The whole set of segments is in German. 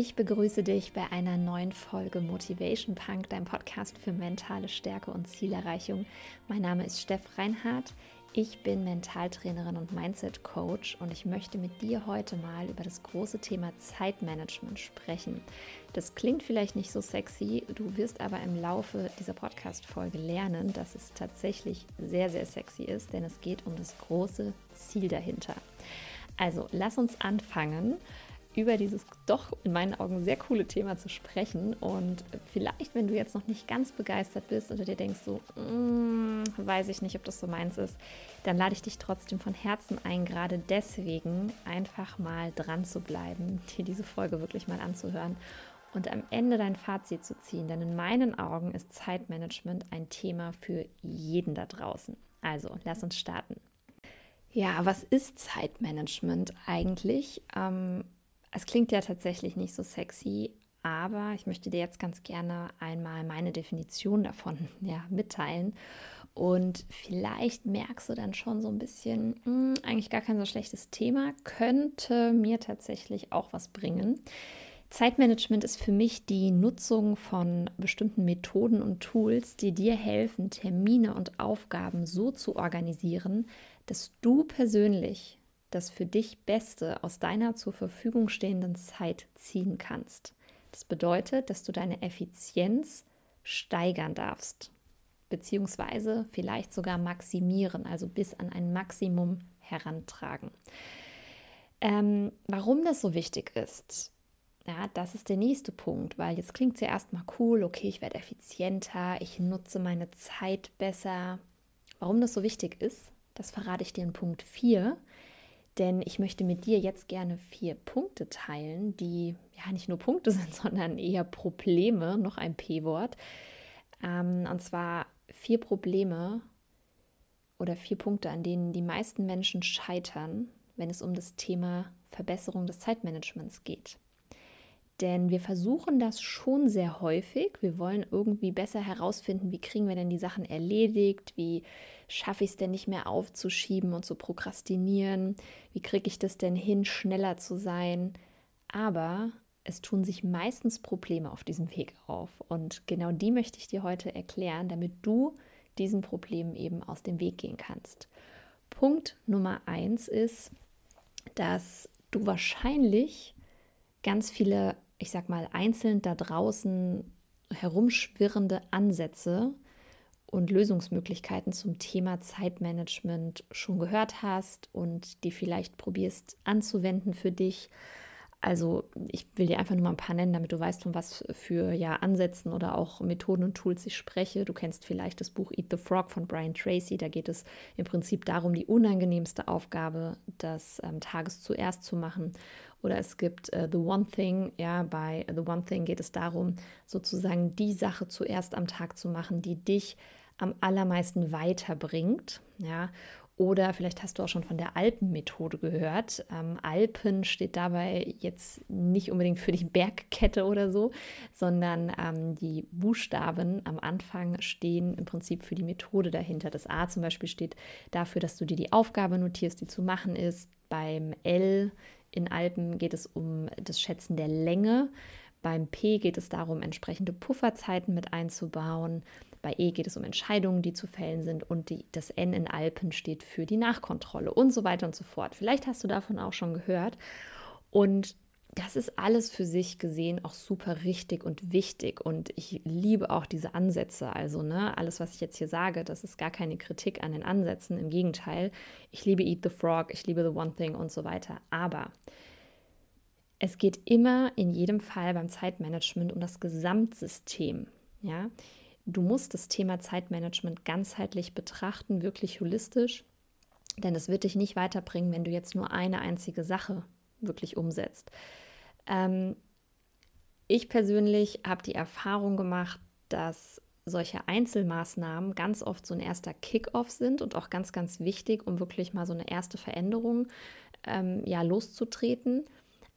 Ich begrüße dich bei einer neuen Folge Motivation Punk, dein Podcast für mentale Stärke und Zielerreichung. Mein Name ist Steff Reinhardt. Ich bin Mentaltrainerin und Mindset Coach und ich möchte mit dir heute mal über das große Thema Zeitmanagement sprechen. Das klingt vielleicht nicht so sexy, du wirst aber im Laufe dieser Podcast-Folge lernen, dass es tatsächlich sehr, sehr sexy ist, denn es geht um das große Ziel dahinter. Also lass uns anfangen über dieses doch in meinen Augen sehr coole Thema zu sprechen. Und vielleicht, wenn du jetzt noch nicht ganz begeistert bist oder dir denkst, so, mm, weiß ich nicht, ob das so meins ist, dann lade ich dich trotzdem von Herzen ein, gerade deswegen einfach mal dran zu bleiben, dir diese Folge wirklich mal anzuhören und am Ende dein Fazit zu ziehen. Denn in meinen Augen ist Zeitmanagement ein Thema für jeden da draußen. Also, lass uns starten. Ja, was ist Zeitmanagement eigentlich? Ähm, es klingt ja tatsächlich nicht so sexy, aber ich möchte dir jetzt ganz gerne einmal meine Definition davon ja, mitteilen. Und vielleicht merkst du dann schon so ein bisschen, mh, hm, eigentlich gar kein so schlechtes Thema, könnte mir tatsächlich auch was bringen. Zeitmanagement ist für mich die Nutzung von bestimmten Methoden und Tools, die dir helfen, Termine und Aufgaben so zu organisieren, dass du persönlich das für dich Beste aus deiner zur Verfügung stehenden Zeit ziehen kannst. Das bedeutet, dass du deine Effizienz steigern darfst, beziehungsweise vielleicht sogar maximieren, also bis an ein Maximum herantragen. Ähm, warum das so wichtig ist, ja, das ist der nächste Punkt, weil jetzt klingt es ja erstmal cool, okay, ich werde effizienter, ich nutze meine Zeit besser. Warum das so wichtig ist, das verrate ich dir in Punkt 4 denn ich möchte mit dir jetzt gerne vier Punkte teilen, die ja nicht nur Punkte sind, sondern eher Probleme, noch ein P-Wort. Ähm, und zwar vier Probleme oder vier Punkte, an denen die meisten Menschen scheitern, wenn es um das Thema Verbesserung des Zeitmanagements geht. Denn wir versuchen das schon sehr häufig. Wir wollen irgendwie besser herausfinden, wie kriegen wir denn die Sachen erledigt, wie schaffe ich es denn nicht mehr aufzuschieben und zu prokrastinieren, wie kriege ich das denn hin, schneller zu sein. Aber es tun sich meistens Probleme auf diesem Weg auf. Und genau die möchte ich dir heute erklären, damit du diesen Problemen eben aus dem Weg gehen kannst. Punkt Nummer eins ist, dass du wahrscheinlich ganz viele ich sag mal, einzeln da draußen herumschwirrende Ansätze und Lösungsmöglichkeiten zum Thema Zeitmanagement schon gehört hast und die vielleicht probierst anzuwenden für dich also ich will dir einfach nur mal ein paar nennen, damit du weißt, von was für ja, Ansätzen oder auch Methoden und Tools ich spreche. Du kennst vielleicht das Buch Eat the Frog von Brian Tracy. Da geht es im Prinzip darum, die unangenehmste Aufgabe des ähm, Tages zuerst zu machen. Oder es gibt äh, The One Thing. Ja, bei The One Thing geht es darum, sozusagen die Sache zuerst am Tag zu machen, die dich am allermeisten weiterbringt. Ja, oder vielleicht hast du auch schon von der Alpenmethode gehört. Ähm, Alpen steht dabei jetzt nicht unbedingt für die Bergkette oder so, sondern ähm, die Buchstaben am Anfang stehen im Prinzip für die Methode dahinter. Das A zum Beispiel steht dafür, dass du dir die Aufgabe notierst, die zu machen ist. Beim L in Alpen geht es um das Schätzen der Länge. Beim P geht es darum, entsprechende Pufferzeiten mit einzubauen. Bei E geht es um Entscheidungen, die zu fällen sind und die, das N in Alpen steht für die Nachkontrolle und so weiter und so fort. Vielleicht hast du davon auch schon gehört. Und das ist alles für sich gesehen auch super richtig und wichtig. Und ich liebe auch diese Ansätze. Also, ne, alles, was ich jetzt hier sage, das ist gar keine Kritik an den Ansätzen. Im Gegenteil, ich liebe Eat the Frog, ich liebe The One Thing und so weiter. Aber es geht immer in jedem Fall beim Zeitmanagement um das Gesamtsystem. Ja, Du musst das Thema Zeitmanagement ganzheitlich betrachten, wirklich holistisch, denn es wird dich nicht weiterbringen, wenn du jetzt nur eine einzige Sache wirklich umsetzt. Ähm, ich persönlich habe die Erfahrung gemacht, dass solche Einzelmaßnahmen ganz oft so ein erster Kick-off sind und auch ganz, ganz wichtig, um wirklich mal so eine erste Veränderung ähm, ja, loszutreten.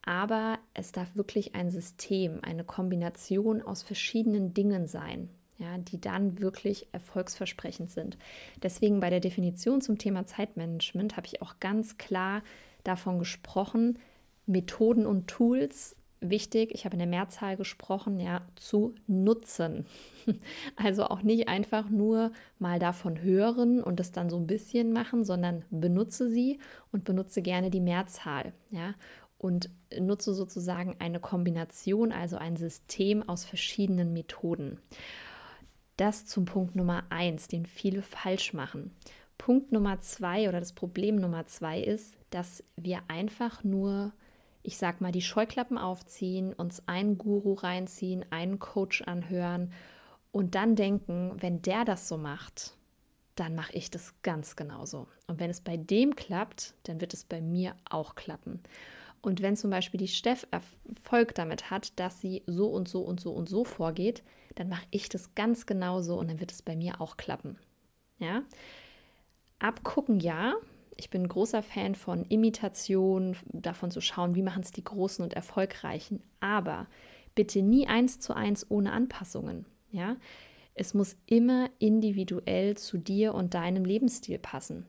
Aber es darf wirklich ein System, eine Kombination aus verschiedenen Dingen sein ja, die dann wirklich erfolgsversprechend sind. Deswegen bei der Definition zum Thema Zeitmanagement habe ich auch ganz klar davon gesprochen, Methoden und Tools wichtig, ich habe in der Mehrzahl gesprochen, ja, zu nutzen. Also auch nicht einfach nur mal davon hören und es dann so ein bisschen machen, sondern benutze sie und benutze gerne die Mehrzahl, ja, und nutze sozusagen eine Kombination, also ein System aus verschiedenen Methoden. Das zum Punkt Nummer eins, den viele falsch machen. Punkt Nummer zwei oder das Problem Nummer zwei ist, dass wir einfach nur ich sag mal, die Scheuklappen aufziehen, uns einen Guru reinziehen, einen Coach anhören und dann denken, wenn der das so macht, dann mache ich das ganz genauso. Und wenn es bei dem klappt, dann wird es bei mir auch klappen. Und wenn zum Beispiel die Steff Erfolg damit hat, dass sie so und so und so und so vorgeht, dann mache ich das ganz genauso und dann wird es bei mir auch klappen. Ja? Abgucken ja, ich bin ein großer Fan von Imitation, davon zu schauen, wie machen es die Großen und Erfolgreichen. Aber bitte nie eins zu eins ohne Anpassungen. Ja, es muss immer individuell zu dir und deinem Lebensstil passen.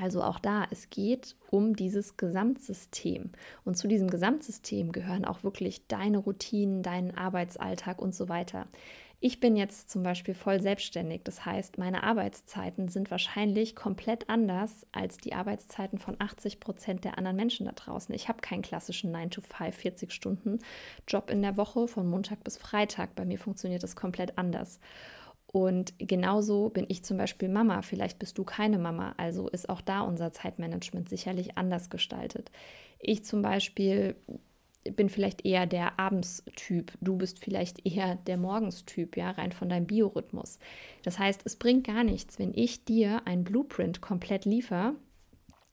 Also auch da, es geht um dieses Gesamtsystem. Und zu diesem Gesamtsystem gehören auch wirklich deine Routinen, deinen Arbeitsalltag und so weiter. Ich bin jetzt zum Beispiel voll selbstständig. Das heißt, meine Arbeitszeiten sind wahrscheinlich komplett anders als die Arbeitszeiten von 80 Prozent der anderen Menschen da draußen. Ich habe keinen klassischen 9-to-5, 40 Stunden Job in der Woche von Montag bis Freitag. Bei mir funktioniert das komplett anders. Und genauso bin ich zum Beispiel Mama. Vielleicht bist du keine Mama. Also ist auch da unser Zeitmanagement sicherlich anders gestaltet. Ich zum Beispiel bin vielleicht eher der Abendstyp, du bist vielleicht eher der Morgenstyp, ja, rein von deinem Biorhythmus. Das heißt, es bringt gar nichts, wenn ich dir ein Blueprint komplett liefere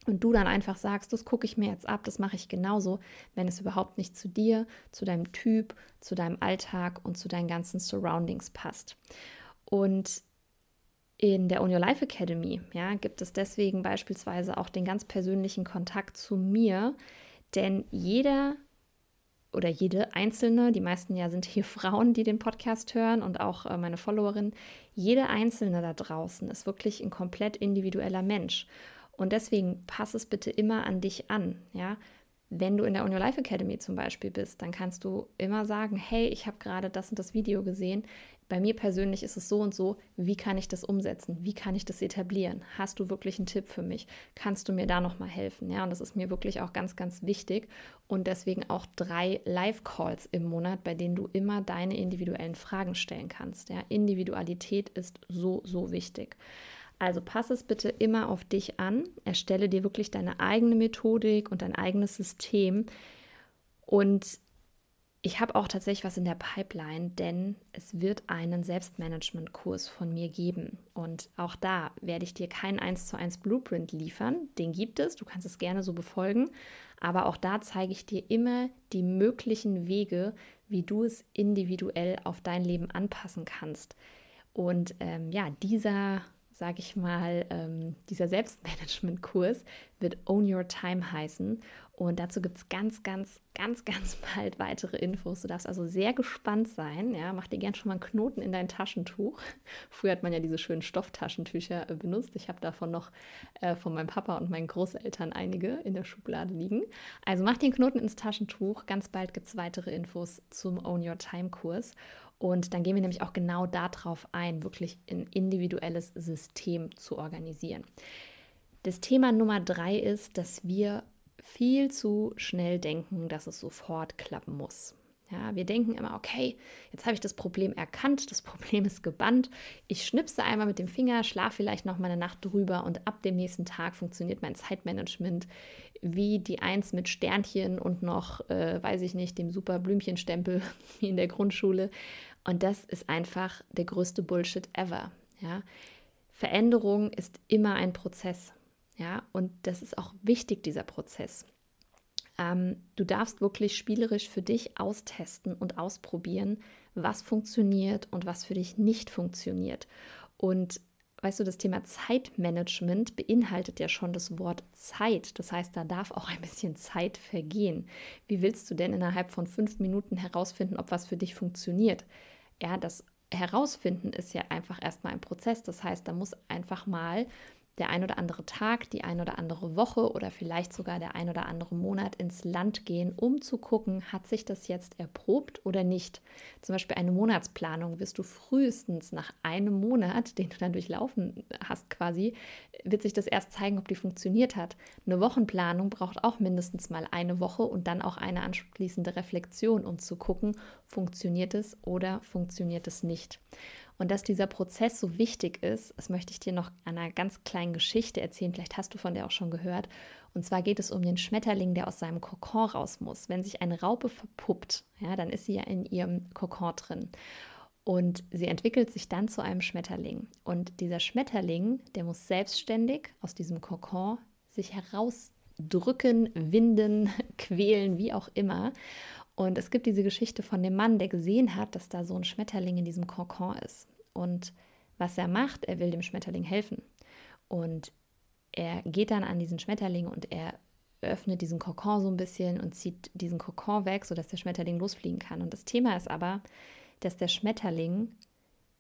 und du dann einfach sagst, das gucke ich mir jetzt ab, das mache ich genauso, wenn es überhaupt nicht zu dir, zu deinem Typ, zu deinem Alltag und zu deinen ganzen Surroundings passt. Und in der On Your Life Academy ja, gibt es deswegen beispielsweise auch den ganz persönlichen Kontakt zu mir, denn jeder oder jede einzelne, die meisten ja sind hier Frauen, die den Podcast hören und auch äh, meine Followerin, jede einzelne da draußen ist wirklich ein komplett individueller Mensch. Und deswegen pass es bitte immer an dich an, ja. Wenn du in der On Your Life Academy zum Beispiel bist, dann kannst du immer sagen, hey, ich habe gerade das und das Video gesehen, bei mir persönlich ist es so und so, wie kann ich das umsetzen? Wie kann ich das etablieren? Hast du wirklich einen Tipp für mich? Kannst du mir da nochmal helfen? Ja, und das ist mir wirklich auch ganz, ganz wichtig. Und deswegen auch drei Live-Calls im Monat, bei denen du immer deine individuellen Fragen stellen kannst. Ja, Individualität ist so, so wichtig. Also pass es bitte immer auf dich an. Erstelle dir wirklich deine eigene Methodik und dein eigenes System. Und ich habe auch tatsächlich was in der Pipeline, denn es wird einen Selbstmanagement-Kurs von mir geben. Und auch da werde ich dir keinen 1 zu 1 Blueprint liefern. Den gibt es, du kannst es gerne so befolgen. Aber auch da zeige ich dir immer die möglichen Wege, wie du es individuell auf dein Leben anpassen kannst. Und ähm, ja, dieser sage ich mal, ähm, dieser Selbstmanagement-Kurs wird Own Your Time heißen. Und dazu gibt es ganz, ganz, ganz, ganz bald weitere Infos. Du darfst also sehr gespannt sein. Ja, mach dir gern schon mal einen Knoten in dein Taschentuch. Früher hat man ja diese schönen Stofftaschentücher äh, benutzt. Ich habe davon noch äh, von meinem Papa und meinen Großeltern einige in der Schublade liegen. Also mach den Knoten ins Taschentuch. Ganz bald gibt es weitere Infos zum Own Your Time-Kurs. Und dann gehen wir nämlich auch genau darauf ein, wirklich ein individuelles System zu organisieren. Das Thema Nummer drei ist, dass wir viel zu schnell denken, dass es sofort klappen muss. Ja, wir denken immer, okay, jetzt habe ich das Problem erkannt, das Problem ist gebannt. Ich schnipse einmal mit dem Finger, schlafe vielleicht noch mal eine Nacht drüber und ab dem nächsten Tag funktioniert mein Zeitmanagement wie die Eins mit Sternchen und noch, äh, weiß ich nicht, dem super Blümchenstempel wie in der Grundschule. Und das ist einfach der größte Bullshit ever. Ja? Veränderung ist immer ein Prozess. Ja? Und das ist auch wichtig, dieser Prozess. Ähm, du darfst wirklich spielerisch für dich austesten und ausprobieren, was funktioniert und was für dich nicht funktioniert. Und weißt du, das Thema Zeitmanagement beinhaltet ja schon das Wort Zeit. Das heißt, da darf auch ein bisschen Zeit vergehen. Wie willst du denn innerhalb von fünf Minuten herausfinden, ob was für dich funktioniert? Ja, das Herausfinden ist ja einfach erstmal ein Prozess. Das heißt, da muss einfach mal der ein oder andere Tag, die ein oder andere Woche oder vielleicht sogar der ein oder andere Monat ins Land gehen, um zu gucken, hat sich das jetzt erprobt oder nicht. Zum Beispiel eine Monatsplanung wirst du frühestens nach einem Monat, den du dann durchlaufen hast quasi, wird sich das erst zeigen, ob die funktioniert hat. Eine Wochenplanung braucht auch mindestens mal eine Woche und dann auch eine anschließende Reflexion, um zu gucken, funktioniert es oder funktioniert es nicht. Und dass dieser Prozess so wichtig ist, das möchte ich dir noch einer ganz kleinen Geschichte erzählen. Vielleicht hast du von der auch schon gehört. Und zwar geht es um den Schmetterling, der aus seinem Kokon raus muss. Wenn sich eine Raupe verpuppt, ja, dann ist sie ja in ihrem Kokon drin. Und sie entwickelt sich dann zu einem Schmetterling. Und dieser Schmetterling, der muss selbstständig aus diesem Kokon sich herausdrücken, winden, quälen, wie auch immer. Und es gibt diese Geschichte von dem Mann, der gesehen hat, dass da so ein Schmetterling in diesem Kokon ist. Und was er macht, er will dem Schmetterling helfen. Und er geht dann an diesen Schmetterling und er öffnet diesen Kokon so ein bisschen und zieht diesen Kokon weg, sodass der Schmetterling losfliegen kann. Und das Thema ist aber, dass der Schmetterling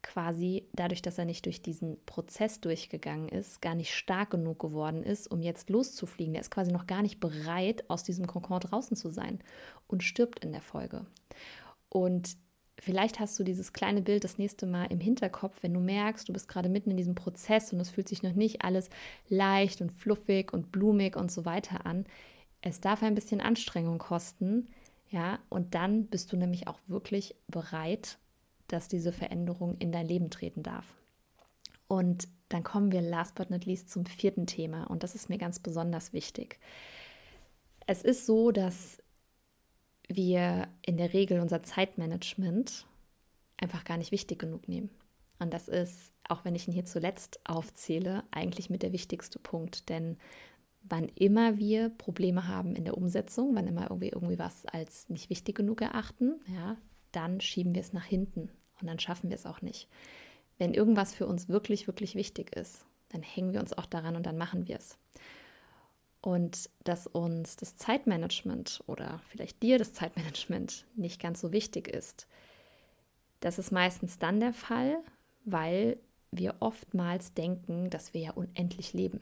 quasi dadurch, dass er nicht durch diesen Prozess durchgegangen ist, gar nicht stark genug geworden ist, um jetzt loszufliegen. Der ist quasi noch gar nicht bereit, aus diesem Kokon draußen zu sein und stirbt in der Folge. Und vielleicht hast du dieses kleine Bild das nächste Mal im Hinterkopf, wenn du merkst, du bist gerade mitten in diesem Prozess und es fühlt sich noch nicht alles leicht und fluffig und blumig und so weiter an. Es darf ein bisschen Anstrengung kosten, ja, und dann bist du nämlich auch wirklich bereit, dass diese Veränderung in dein Leben treten darf. Und dann kommen wir last but not least zum vierten Thema und das ist mir ganz besonders wichtig. Es ist so, dass wir in der Regel unser Zeitmanagement einfach gar nicht wichtig genug nehmen. Und das ist, auch wenn ich ihn hier zuletzt aufzähle, eigentlich mit der wichtigste Punkt. Denn wann immer wir Probleme haben in der Umsetzung, wann immer irgendwie, irgendwie was als nicht wichtig genug erachten, ja, dann schieben wir es nach hinten und dann schaffen wir es auch nicht. Wenn irgendwas für uns wirklich, wirklich wichtig ist, dann hängen wir uns auch daran und dann machen wir es. Und dass uns das Zeitmanagement oder vielleicht dir das Zeitmanagement nicht ganz so wichtig ist, das ist meistens dann der Fall, weil wir oftmals denken, dass wir ja unendlich leben.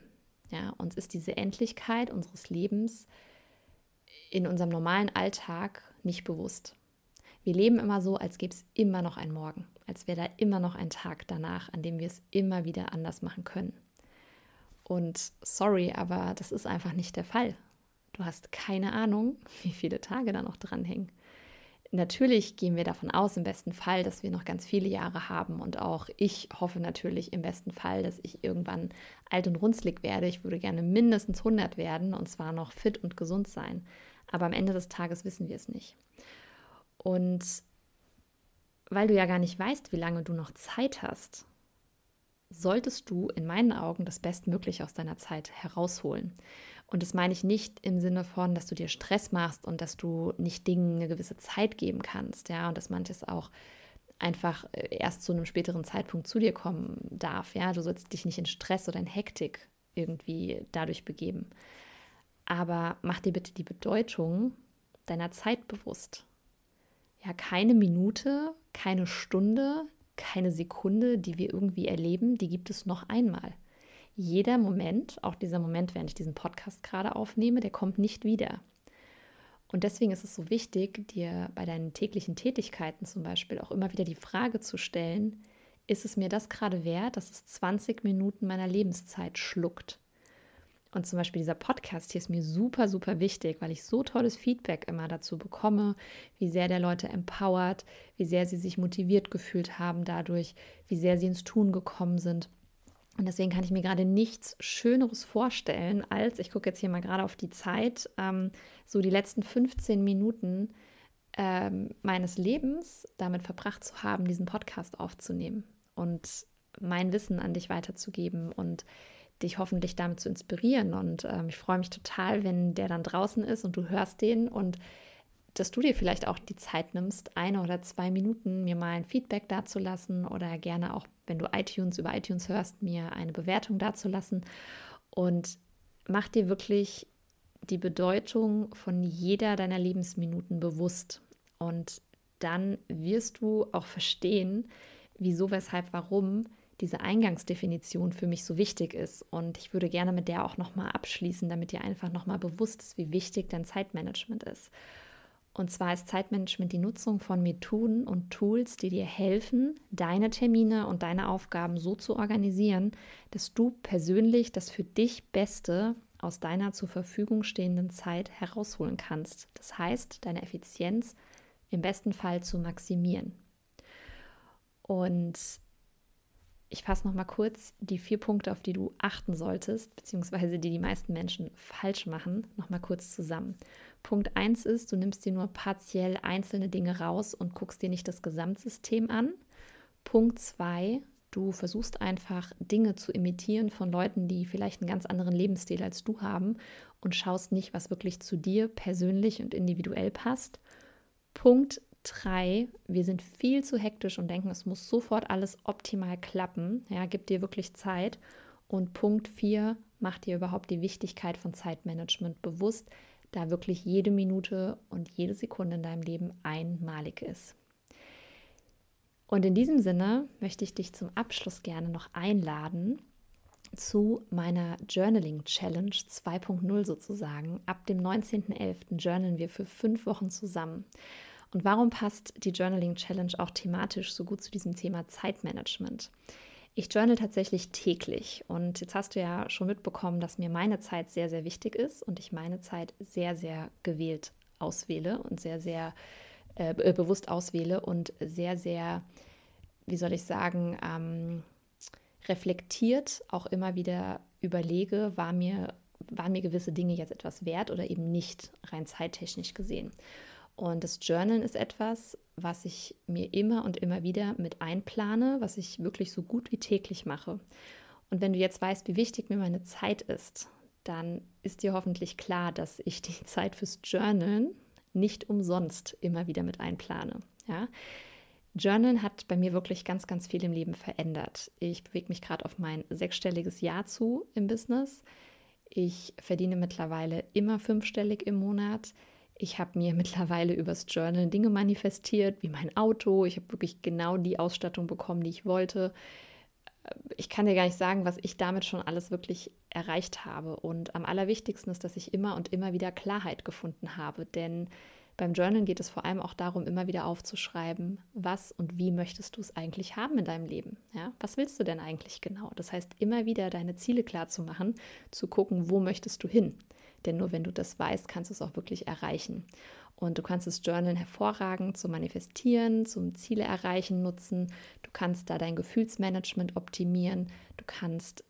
Ja, uns ist diese Endlichkeit unseres Lebens in unserem normalen Alltag nicht bewusst. Wir leben immer so, als gäbe es immer noch einen Morgen, als wäre da immer noch ein Tag danach, an dem wir es immer wieder anders machen können. Und sorry, aber das ist einfach nicht der Fall. Du hast keine Ahnung, wie viele Tage da noch dranhängen. Natürlich gehen wir davon aus, im besten Fall, dass wir noch ganz viele Jahre haben. Und auch ich hoffe natürlich im besten Fall, dass ich irgendwann alt und runzlig werde. Ich würde gerne mindestens 100 werden und zwar noch fit und gesund sein. Aber am Ende des Tages wissen wir es nicht. Und weil du ja gar nicht weißt, wie lange du noch Zeit hast, solltest du in meinen Augen das Bestmögliche aus deiner Zeit herausholen. Und das meine ich nicht im Sinne von, dass du dir Stress machst und dass du nicht Dingen eine gewisse Zeit geben kannst, ja, und dass manches auch einfach äh, erst zu einem späteren Zeitpunkt zu dir kommen darf, ja. Du sollst dich nicht in Stress oder in Hektik irgendwie dadurch begeben. Aber mach dir bitte die Bedeutung deiner Zeit bewusst ja keine Minute, keine Stunde, keine Sekunde, die wir irgendwie erleben, die gibt es noch einmal. Jeder Moment, auch dieser Moment, während ich diesen Podcast gerade aufnehme, der kommt nicht wieder. Und deswegen ist es so wichtig, dir bei deinen täglichen Tätigkeiten zum Beispiel auch immer wieder die Frage zu stellen, ist es mir das gerade wert, dass es 20 Minuten meiner Lebenszeit schluckt? Und zum Beispiel dieser Podcast hier ist mir super, super wichtig, weil ich so tolles Feedback immer dazu bekomme, wie sehr der Leute empowert, wie sehr sie sich motiviert gefühlt haben dadurch, wie sehr sie ins Tun gekommen sind. Und deswegen kann ich mir gerade nichts Schöneres vorstellen, als, ich gucke jetzt hier mal gerade auf die Zeit, ähm, so die letzten 15 Minuten ähm, meines Lebens damit verbracht zu haben, diesen Podcast aufzunehmen und mein Wissen an dich weiterzugeben und dich hoffentlich damit zu inspirieren. Und ähm, ich freue mich total, wenn der dann draußen ist und du hörst den und dass du dir vielleicht auch die Zeit nimmst, eine oder zwei Minuten mir mal ein Feedback dazulassen oder gerne auch, wenn du iTunes über iTunes hörst, mir eine Bewertung dazulassen. Und mach dir wirklich die Bedeutung von jeder deiner Lebensminuten bewusst. Und dann wirst du auch verstehen, wieso, weshalb, warum diese Eingangsdefinition für mich so wichtig ist. Und ich würde gerne mit der auch nochmal abschließen, damit dir einfach nochmal bewusst ist, wie wichtig dein Zeitmanagement ist. Und zwar ist Zeitmanagement die Nutzung von Methoden und Tools, die dir helfen, deine Termine und deine Aufgaben so zu organisieren, dass du persönlich das für dich Beste aus deiner zur Verfügung stehenden Zeit herausholen kannst. Das heißt, deine Effizienz im besten Fall zu maximieren. Und ich fasse noch mal kurz die vier Punkte, auf die du achten solltest, beziehungsweise die die meisten Menschen falsch machen, noch mal kurz zusammen. Punkt 1 ist, du nimmst dir nur partiell einzelne Dinge raus und guckst dir nicht das Gesamtsystem an. Punkt 2, du versuchst einfach Dinge zu imitieren von Leuten, die vielleicht einen ganz anderen Lebensstil als du haben und schaust nicht, was wirklich zu dir persönlich und individuell passt. Punkt drei, wir sind viel zu hektisch und denken, es muss sofort alles optimal klappen. Ja, gib dir wirklich Zeit. Und Punkt vier, mach dir überhaupt die Wichtigkeit von Zeitmanagement bewusst, da wirklich jede Minute und jede Sekunde in deinem Leben einmalig ist. Und in diesem Sinne möchte ich dich zum Abschluss gerne noch einladen zu meiner Journaling Challenge 2.0 sozusagen. Ab dem 19.11. journalen wir für fünf Wochen zusammen. Und warum passt die Journaling Challenge auch thematisch so gut zu diesem Thema Zeitmanagement? Ich journal tatsächlich täglich und jetzt hast du ja schon mitbekommen, dass mir meine Zeit sehr, sehr wichtig ist und ich meine Zeit sehr, sehr gewählt auswähle und sehr, sehr äh, äh bewusst auswähle und sehr, sehr, wie soll ich sagen, ähm, reflektiert auch immer wieder überlege, war mir, waren mir gewisse Dinge jetzt etwas wert oder eben nicht, rein zeittechnisch gesehen. Und das Journalen ist etwas, was ich mir immer und immer wieder mit einplane, was ich wirklich so gut wie täglich mache. Und wenn du jetzt weißt, wie wichtig mir meine Zeit ist, dann ist dir hoffentlich klar, dass ich die Zeit fürs Journalen nicht umsonst immer wieder mit einplane. Ja? Journalen hat bei mir wirklich ganz, ganz viel im Leben verändert. Ich bewege mich gerade auf mein sechsstelliges Jahr zu im Business. Ich verdiene mittlerweile immer fünfstellig im Monat. Ich habe mir mittlerweile übers Journal Dinge manifestiert, wie mein Auto. Ich habe wirklich genau die Ausstattung bekommen, die ich wollte. Ich kann dir gar nicht sagen, was ich damit schon alles wirklich erreicht habe. Und am allerwichtigsten ist, dass ich immer und immer wieder Klarheit gefunden habe. Denn beim Journal geht es vor allem auch darum, immer wieder aufzuschreiben, was und wie möchtest du es eigentlich haben in deinem Leben. Ja? Was willst du denn eigentlich genau? Das heißt, immer wieder deine Ziele klar zu machen, zu gucken, wo möchtest du hin. Denn nur wenn du das weißt, kannst du es auch wirklich erreichen. Und du kannst das Journal hervorragend zum Manifestieren, zum Ziele erreichen nutzen. Du kannst da dein Gefühlsmanagement optimieren. Du kannst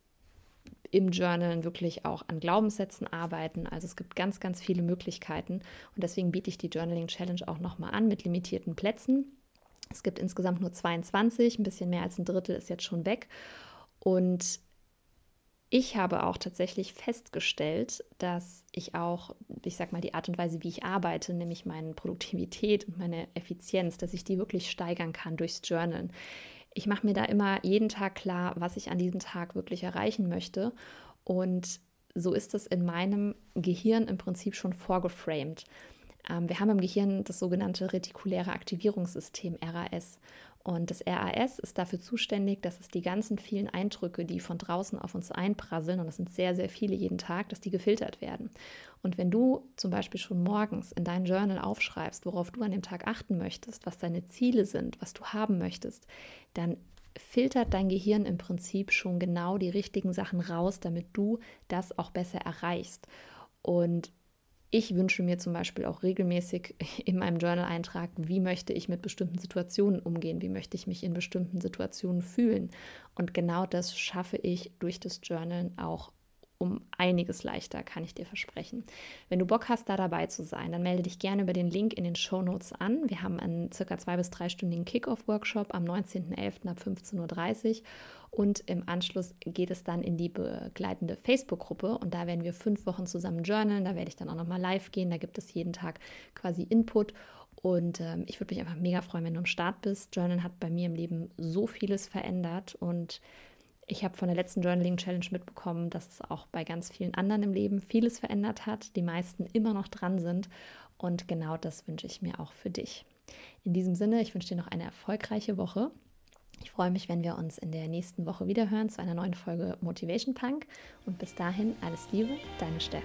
im Journal wirklich auch an Glaubenssätzen arbeiten. Also es gibt ganz, ganz viele Möglichkeiten. Und deswegen biete ich die Journaling Challenge auch nochmal an mit limitierten Plätzen. Es gibt insgesamt nur 22, ein bisschen mehr als ein Drittel ist jetzt schon weg. Und ich habe auch tatsächlich festgestellt, dass ich auch, ich sag mal, die Art und Weise, wie ich arbeite, nämlich meine Produktivität und meine Effizienz, dass ich die wirklich steigern kann durchs Journalen. Ich mache mir da immer jeden Tag klar, was ich an diesem Tag wirklich erreichen möchte. Und so ist es in meinem Gehirn im Prinzip schon vorgeframed. Ähm, wir haben im Gehirn das sogenannte retikuläre Aktivierungssystem RAS. Und das RAS ist dafür zuständig, dass es die ganzen vielen Eindrücke, die von draußen auf uns einprasseln, und das sind sehr, sehr viele jeden Tag, dass die gefiltert werden. Und wenn du zum Beispiel schon morgens in dein Journal aufschreibst, worauf du an dem Tag achten möchtest, was deine Ziele sind, was du haben möchtest, dann filtert dein Gehirn im Prinzip schon genau die richtigen Sachen raus, damit du das auch besser erreichst. Und ich wünsche mir zum Beispiel auch regelmäßig in meinem Journal eintragen, wie möchte ich mit bestimmten Situationen umgehen, wie möchte ich mich in bestimmten Situationen fühlen. Und genau das schaffe ich durch das Journal auch um einiges leichter, kann ich dir versprechen. Wenn du Bock hast, da dabei zu sein, dann melde dich gerne über den Link in den Show Notes an. Wir haben einen circa zwei bis dreistündigen Kick-Off-Workshop am 19.11. ab 15.30 Uhr und im Anschluss geht es dann in die begleitende Facebook-Gruppe und da werden wir fünf Wochen zusammen journalen. Da werde ich dann auch nochmal live gehen. Da gibt es jeden Tag quasi Input und ähm, ich würde mich einfach mega freuen, wenn du am Start bist. Journal hat bei mir im Leben so vieles verändert und ich habe von der letzten Journaling Challenge mitbekommen, dass es auch bei ganz vielen anderen im Leben vieles verändert hat, die meisten immer noch dran sind. Und genau das wünsche ich mir auch für dich. In diesem Sinne, ich wünsche dir noch eine erfolgreiche Woche. Ich freue mich, wenn wir uns in der nächsten Woche wieder hören zu einer neuen Folge Motivation Punk. Und bis dahin alles Liebe, deine Steff.